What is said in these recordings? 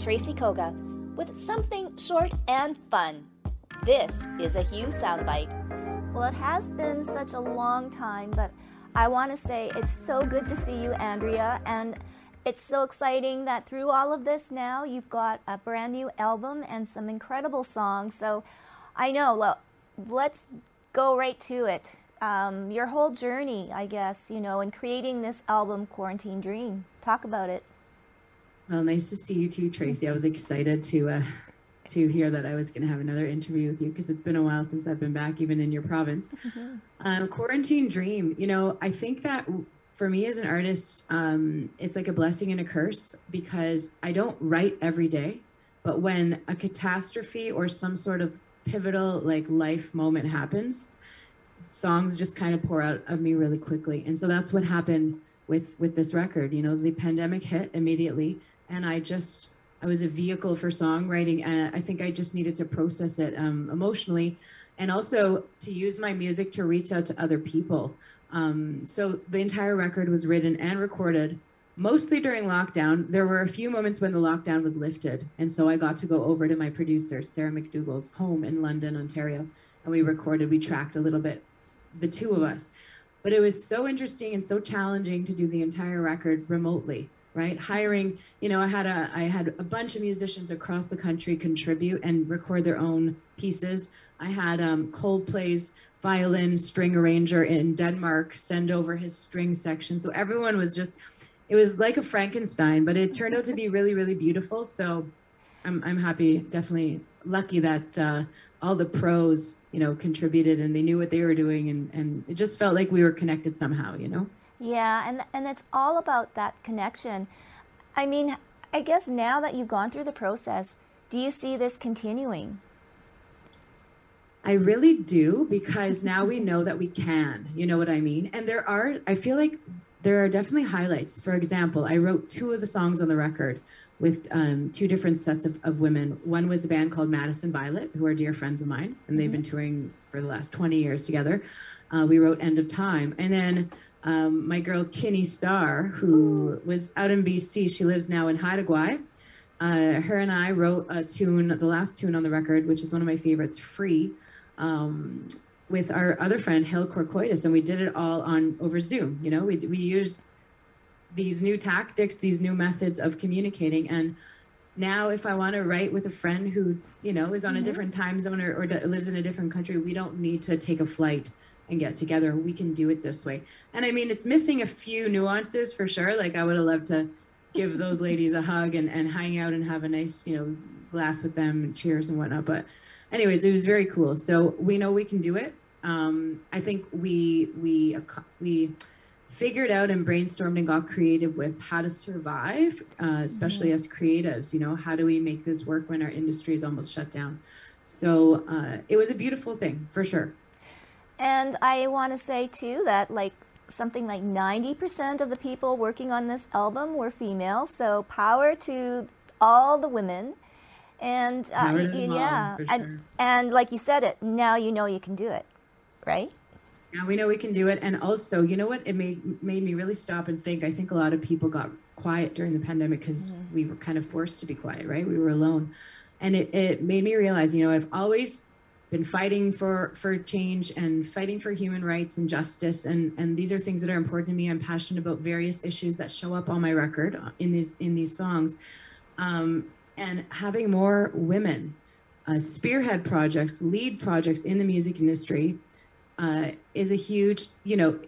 Tracy Koga with something short and fun. This is a Hue soundbite. Well, it has been such a long time, but I want to say it's so good to see you, Andrea, and it's so exciting that through all of this now you've got a brand new album and some incredible songs. So I know, well, let's go right to it. Um, your whole journey, I guess, you know, in creating this album, Quarantine Dream. Talk about it. Well, nice to see you too, Tracy. I was excited to uh, to hear that I was going to have another interview with you because it's been a while since I've been back, even in your province. Mm-hmm. Um, quarantine dream. You know, I think that for me as an artist, um, it's like a blessing and a curse because I don't write every day, but when a catastrophe or some sort of pivotal like life moment happens, songs just kind of pour out of me really quickly, and so that's what happened with with this record. You know, the pandemic hit immediately and I just I was a vehicle for songwriting, and I think I just needed to process it um, emotionally, and also to use my music to reach out to other people. Um, so the entire record was written and recorded mostly during lockdown. There were a few moments when the lockdown was lifted, and so I got to go over to my producer Sarah MacDougall's home in London, Ontario, and we recorded. We tracked a little bit, the two of us, but it was so interesting and so challenging to do the entire record remotely right? Hiring you know i had a i had a bunch of musicians across the country contribute and record their own pieces. I had um, coldplay's violin string arranger in denmark send over his string section. So everyone was just it was like a frankenstein but it turned out to be really really beautiful. So i'm, I'm happy definitely lucky that uh, all the pros you know contributed and they knew what they were doing and and it just felt like we were connected somehow you know yeah, and and it's all about that connection. I mean, I guess now that you've gone through the process, do you see this continuing? I really do because now we know that we can. You know what I mean? And there are I feel like there are definitely highlights. For example, I wrote two of the songs on the record with um, two different sets of, of women. One was a band called Madison Violet, who are dear friends of mine, and they've mm-hmm. been touring for the last 20 years together. Uh, we wrote End of Time. And then um, my girl Kinnie Starr, who was out in BC, she lives now in Haida Gwaii. Uh, her and I wrote a tune, the last tune on the record, which is one of my favorites, Free, um, with our other friend Hill Kourkoutis, and we did it all on over Zoom. You know, we we used these new tactics, these new methods of communicating, and now if I want to write with a friend who you know is on mm-hmm. a different time zone or, or lives in a different country, we don't need to take a flight and get together. We can do it this way. And I mean, it's missing a few nuances for sure. Like I would have loved to give those ladies a hug and, and hang out and have a nice, you know, glass with them and cheers and whatnot. But anyways, it was very cool. So we know we can do it. Um, I think we, we, we figured out and brainstormed and got creative with how to survive, uh, especially mm-hmm. as creatives, you know, how do we make this work when our industry is almost shut down? So uh, it was a beautiful thing for sure. And I want to say too that like something like 90% of the people working on this album were female. So power to all the women. And uh, yeah, and, sure. and like you said it, now you know you can do it, right? Now we know we can do it. And also, you know what? It made made me really stop and think. I think a lot of people got quiet during the pandemic because mm-hmm. we were kind of forced to be quiet, right? We were alone. And it, it made me realize, you know, I've always been fighting for for change and fighting for human rights and justice. And and these are things that are important to me. I'm passionate about various issues that show up on my record in these in these songs. Um, and having more women uh, spearhead projects lead projects in the music industry uh, is a huge you know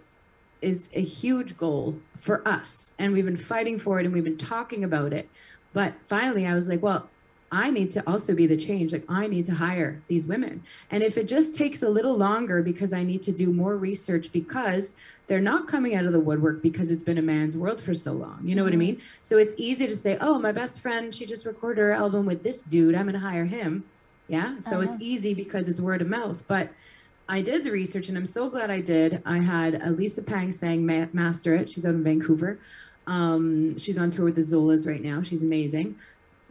is a huge goal for us. And we've been fighting for it and we've been talking about it. But finally i was like well I need to also be the change. Like I need to hire these women. And if it just takes a little longer because I need to do more research because they're not coming out of the woodwork because it's been a man's world for so long. You know what I mm-hmm. mean? So it's easy to say, oh, my best friend, she just recorded her album with this dude. I'm going to hire him. Yeah. So uh-huh. it's easy because it's word of mouth. But I did the research and I'm so glad I did. I had Lisa Pang sang ma- master it. She's out in Vancouver. Um, she's on tour with the Zolas right now. She's amazing.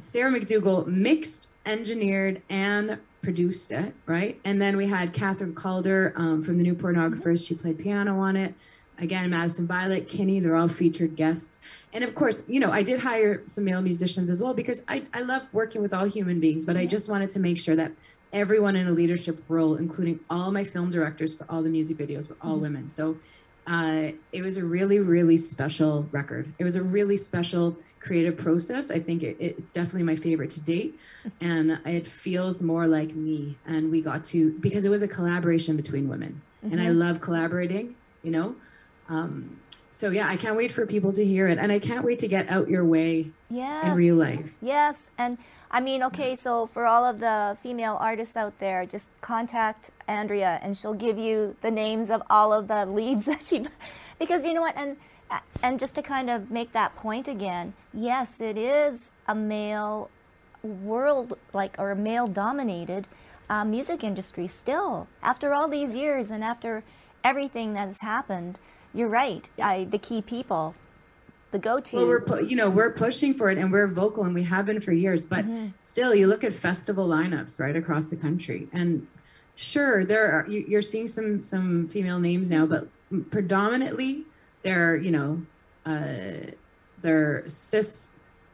Sarah MacDougall mixed, engineered, and produced it, right? And then we had Kathryn Calder um, from the New Pornographers. She played piano on it. Again, Madison Violet, Kinnie, they're all featured guests. And of course, you know, I did hire some male musicians as well because I, I love working with all human beings, but I just wanted to make sure that everyone in a leadership role, including all my film directors for all the music videos, were all mm-hmm. women. So uh, it was a really, really special record. It was a really special creative process. I think it, it's definitely my favorite to date. And it feels more like me. And we got to, because it was a collaboration between women. Mm-hmm. And I mm-hmm. love collaborating, you know? Um, so yeah, I can't wait for people to hear it. And I can't wait to get out your way yes. in real life. Yes. And I mean, okay, so for all of the female artists out there, just contact Andrea and she'll give you the names of all of the leads that she because you know what and and just to kind of make that point again, yes, it is a male world like or a male dominated uh, music industry still after all these years and after everything that has happened. You're right. I, the key people the go-to. Well, we're you know we're pushing for it and we're vocal and we have been for years. But mm-hmm. still, you look at festival lineups right across the country, and sure, there are you, are seeing some some female names now, but predominantly they're you know uh, they're cis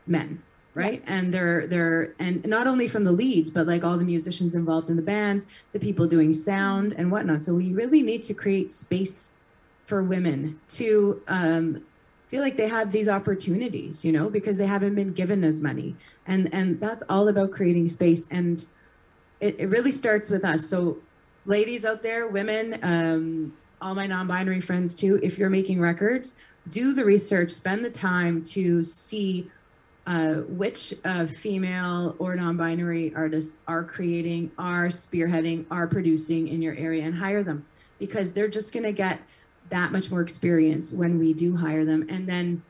men right and they're they're and not only from the leads but like all the musicians involved in the bands the people doing sound and whatnot so we really need to create space for women to um, feel like they have these opportunities you know because they haven't been given as many. And and that's all about creating space. And it, it really starts with us. So ladies out there women um, all my non-binary friends too if you're making records do the research spend the time to see uh, which uh, female or non-binary artists are creating are spearheading are producing in your area and hire them. Because they're just going to get that much more experience when we do hire them and then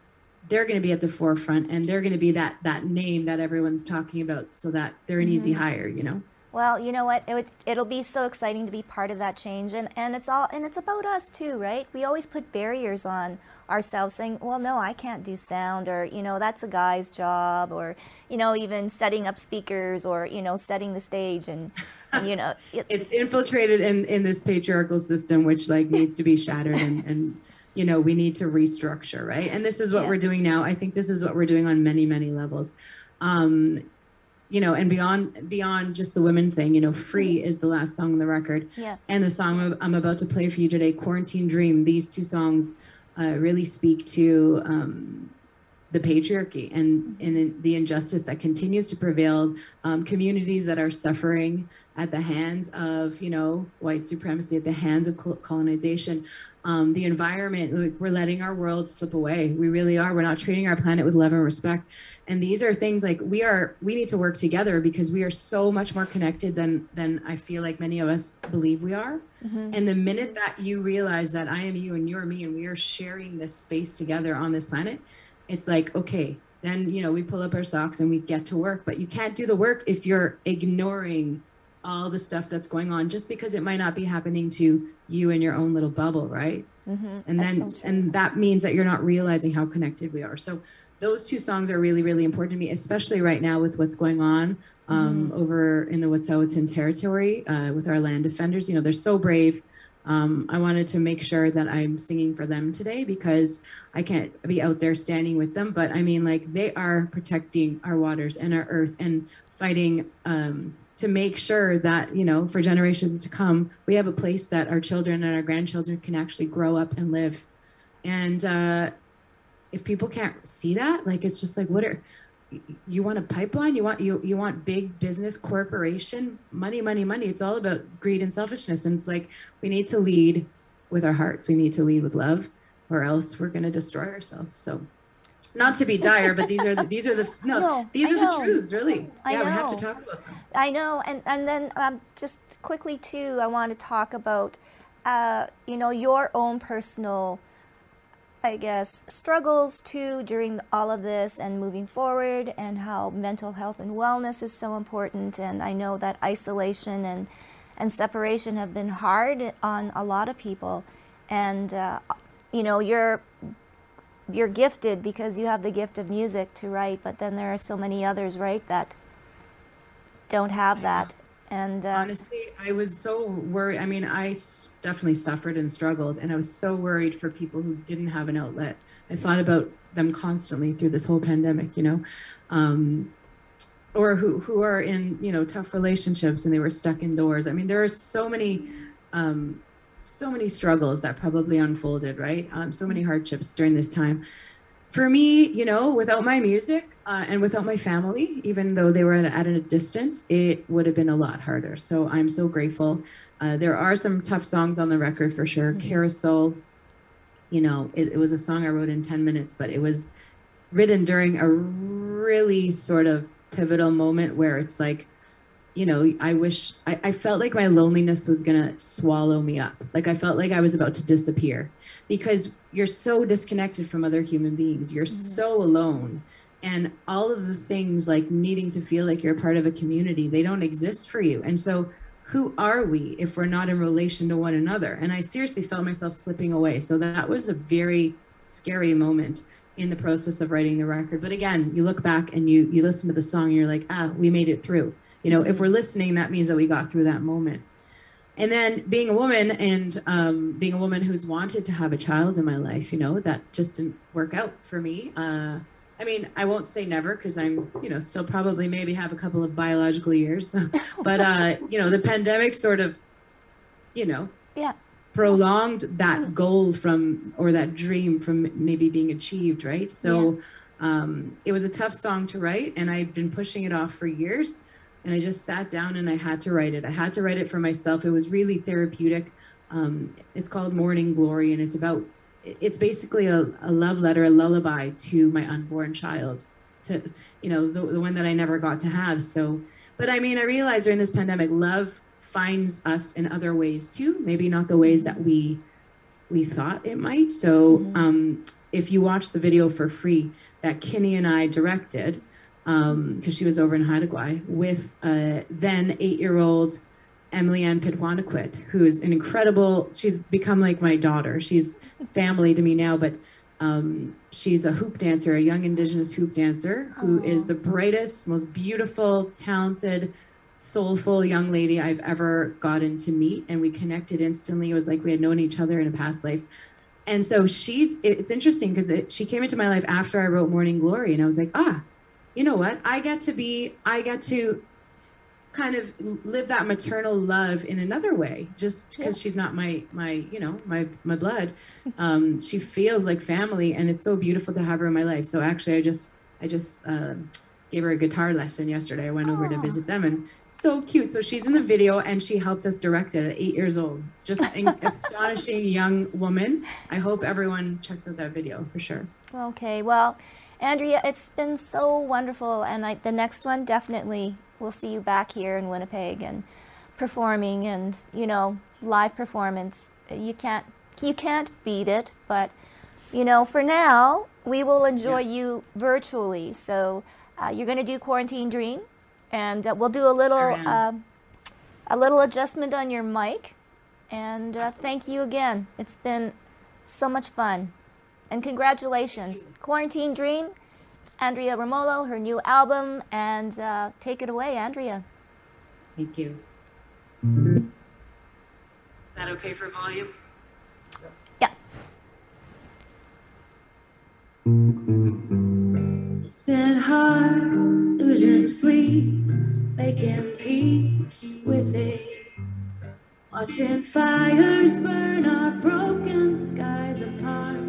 they're going to be at the forefront and they're going to be that that name that everyone's talking about so that they're an mm-hmm. easy hire you know well you know what it would, it'll be so exciting to be part of that change and and it's all and it's about us too right we always put barriers on ourselves saying, well, no, I can't do sound, or, you know, that's a guy's job, or, you know, even setting up speakers or, you know, setting the stage and, and you know. It, it's infiltrated in, in this patriarchal system, which like needs to be shattered and, and, you know, we need to restructure, right? And this is what yeah. we're doing now. I think this is what we're doing on many, many levels. Um, you know, and beyond beyond just the women thing, you know, "Free" is the last song on the record, yes. and the song I'm about to play for you today, "Quarantine Dream." These two songs uh, really speak to um, the patriarchy and, and the injustice that continues to prevail, um, communities that are suffering at the hands of, you know, white supremacy, at the hands of colonization, um, the environment. We're letting our world slip away. We really are. We're not treating our planet with love and respect. And these are things like we are. We need to work together because we are so much more connected than than I feel like many of us believe we are. Mm-hmm. And the minute that you realize that I am you and you're me and we are sharing this space together on this planet, it's like, okay, then, you know, we pull up our socks and we get to work. But you can't do the work if you're ignoring all the stuff that's going on just because it might not be happening to you in your own little bubble, right? Mm-hmm. And then, so and that means that you're not realizing how connected we are. So, those two songs are really, really important to me, especially right now with what's going on um, mm-hmm. over in the Wet'suwet'en territory uh, with our land defenders. You know, they're so brave. Um, I wanted to make sure that I'm singing for them today because I can't be out there standing with them. But I mean, like, they are protecting our waters and our earth and fighting um, to make sure that you know for generations to come we have a place that our children and our grandchildren can actually grow up and live and uh, if people can't see that like it's just like what are you want a pipeline? You want you you want big business corporation? Money money money. It's all about greed and selfishness. And it's like we need to lead with our hearts. We need to lead with love or else we're going to destroy ourselves. So not to be dire but these are the these are the no, no these I are know. the truths really. I yeah know. we have to talk about them. I know. And and then um, just quickly too i want to talk about uh, you know your own personal I guess, struggles too during all of this and moving forward, and how mental health and wellness is so important. And I know that isolation and, and separation have been hard on a lot of people. And, uh, you know, you're, you're gifted because you have the gift of music to write, but then there are so many others, right, that don't have that. And uh, honestly, I was so worried. I mean, I definitely suffered and struggled, and I was so worried for people who didn't have an outlet. I thought about them constantly through this whole pandemic, you know, um, or who who are in you know tough relationships and they were stuck indoors. I mean, there are so many. Um, so many struggles that probably unfolded, right? Um, so many hardships during this time for me, you know, without my music uh, and without my family, even though they were at, at, a distance, it would have been a lot harder. So I'm so grateful. Uh, there are some tough songs on the record for sure. Mm-hmm. Carousel, you know, it, it was a song I wrote in 10 minutes, but it was written during a really sort of pivotal moment where it's like, you know, I wish I, I felt like my loneliness was gonna swallow me up. Like I felt like I was about to disappear because you're so disconnected from other human beings. You're mm-hmm. so alone. And all of the things like needing to feel like you're part of a community, they don't exist for you. And so who are we if we're not in relation to one another? And I seriously felt myself slipping away. So that was a very scary moment in the process of writing the record. But again, you look back and you you listen to the song and you're like, ah, we made it through you know if we're listening that means that we got through that moment. And then being a woman and um, being a woman who's wanted to have a child in my life you know that just didn't work out for me. Uh, i mean i won't say never because i'm you know still probably maybe have a couple of biological years. But uh, you know the pandemic sort of you know yeah. prolonged that goal from or that dream from maybe being achieved right? So yeah. um, it was a tough song to write and i've been pushing it off for years and I just sat down and I had to write it. I had to write it for myself. It was really therapeutic. Um, it's called Morning Glory, and it's about it's basically a, a, love letter, a lullaby to my unborn child, to you know the, the one that I never got to have. So, but I mean, I realized during this pandemic, love finds us in other ways too. Maybe not the ways that we we thought it might. So, mm-hmm. um, if you watch the video for free that Kinnie and I directed, because um, she was over in Haida Gwaii with uh, then eight-year-old Emily Ann Pitawanakwat, who's an incredible. She's become like my daughter. She's family to me now, but um, she's a hoop dancer, a young Indigenous hoop dancer, who Aww. is the brightest, most beautiful, talented, soulful young lady I've ever gotten to meet. And we connected instantly. It was like we had known each other in a past life. And so she's. It's interesting because it, she came into my life after I wrote Morning Glory, and I was like, ah you know what? I get to be, I get to kind of live that maternal love in another way just because yeah. she's not my my you know my my blood. Um she feels like family and it's so beautiful to have her in my life. So actually i just i just uh, gave her a guitar lesson yesterday. I went Aww. over to visit them and so cute. So she's in the video and she helped us direct it at eight years old. Just an astonishing young woman. I hope everyone checks out that video for sure. Okay well Andrea, it's been so wonderful, and I, the next one definitely we'll see you back here in Winnipeg and performing, and you know, live performance. You can't you can't beat it, but you know, for now we will enjoy yeah. you virtually. So uh, you're going to do quarantine dream, and uh, we'll do a little uh, a little adjustment on your mic. And uh, thank you again. It's been so much fun. And congratulations. Quarantine Dream, Andrea Romolo, her new album, and uh, take it away, Andrea. Thank you. Is that okay for volume? Yeah. It's been hard losing sleep making peace with it. Watching fires burn our broken skies apart.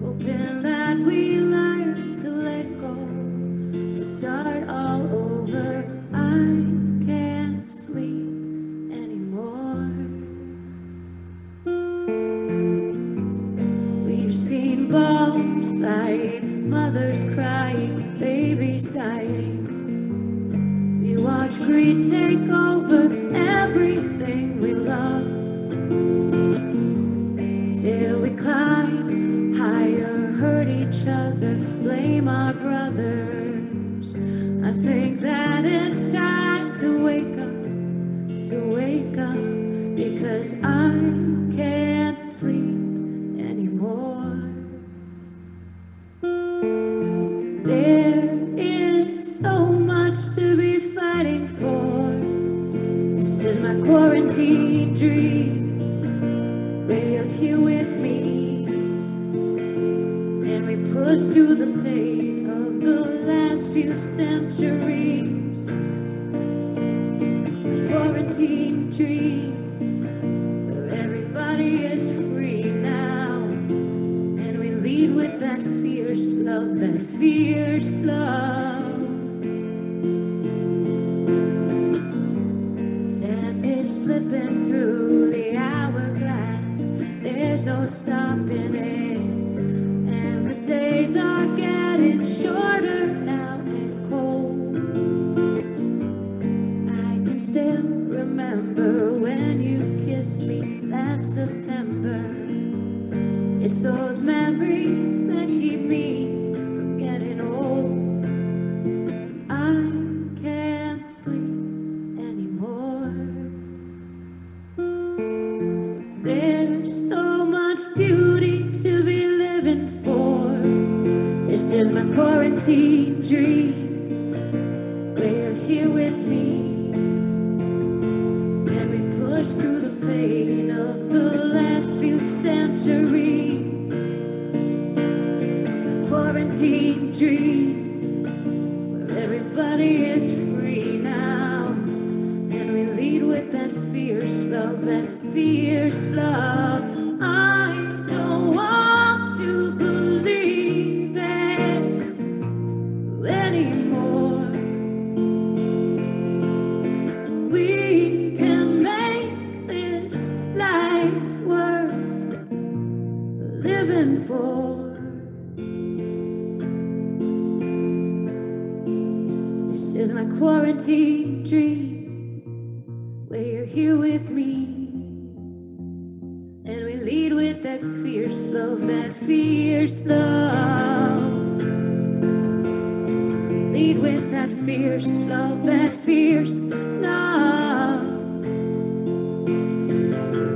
Hoping that we learn to let go, to start all over. I can't sleep anymore. We've seen bombs flying, mothers crying, babies dying. We watch greed take over And we push through the pain of the last few centuries. Quarantine dream. Still remember when you kissed me last September. It's those memories Quarantine dream, where everybody is free now. And we lead with that fierce love, that fierce love. Here with me. And we lead with that fierce love, that fierce love. Lead with that fierce love, that fierce love.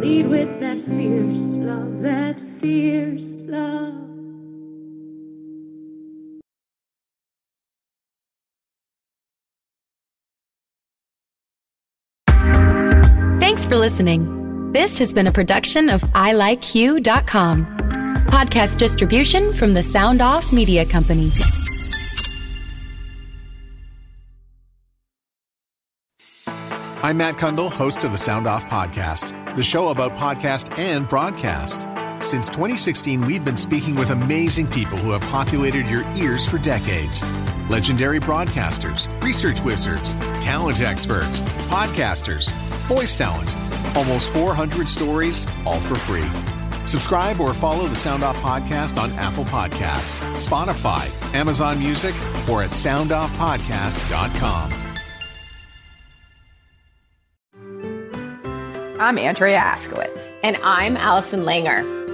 Lead with that fierce love, that fierce for listening. This has been a production of ilikeyou.com. Podcast distribution from the Sound Off Media Company. I'm Matt Cundill, host of the Sound Off Podcast, the show about podcast and broadcast. Since 2016, we've been speaking with amazing people who have populated your ears for decades. Legendary broadcasters, research wizards, talent experts, podcasters, voice talent. Almost 400 stories, all for free. Subscribe or follow the Sound Off Podcast on Apple Podcasts, Spotify, Amazon Music, or at soundoffpodcast.com. I'm Andrea Askowitz. And I'm Allison Langer.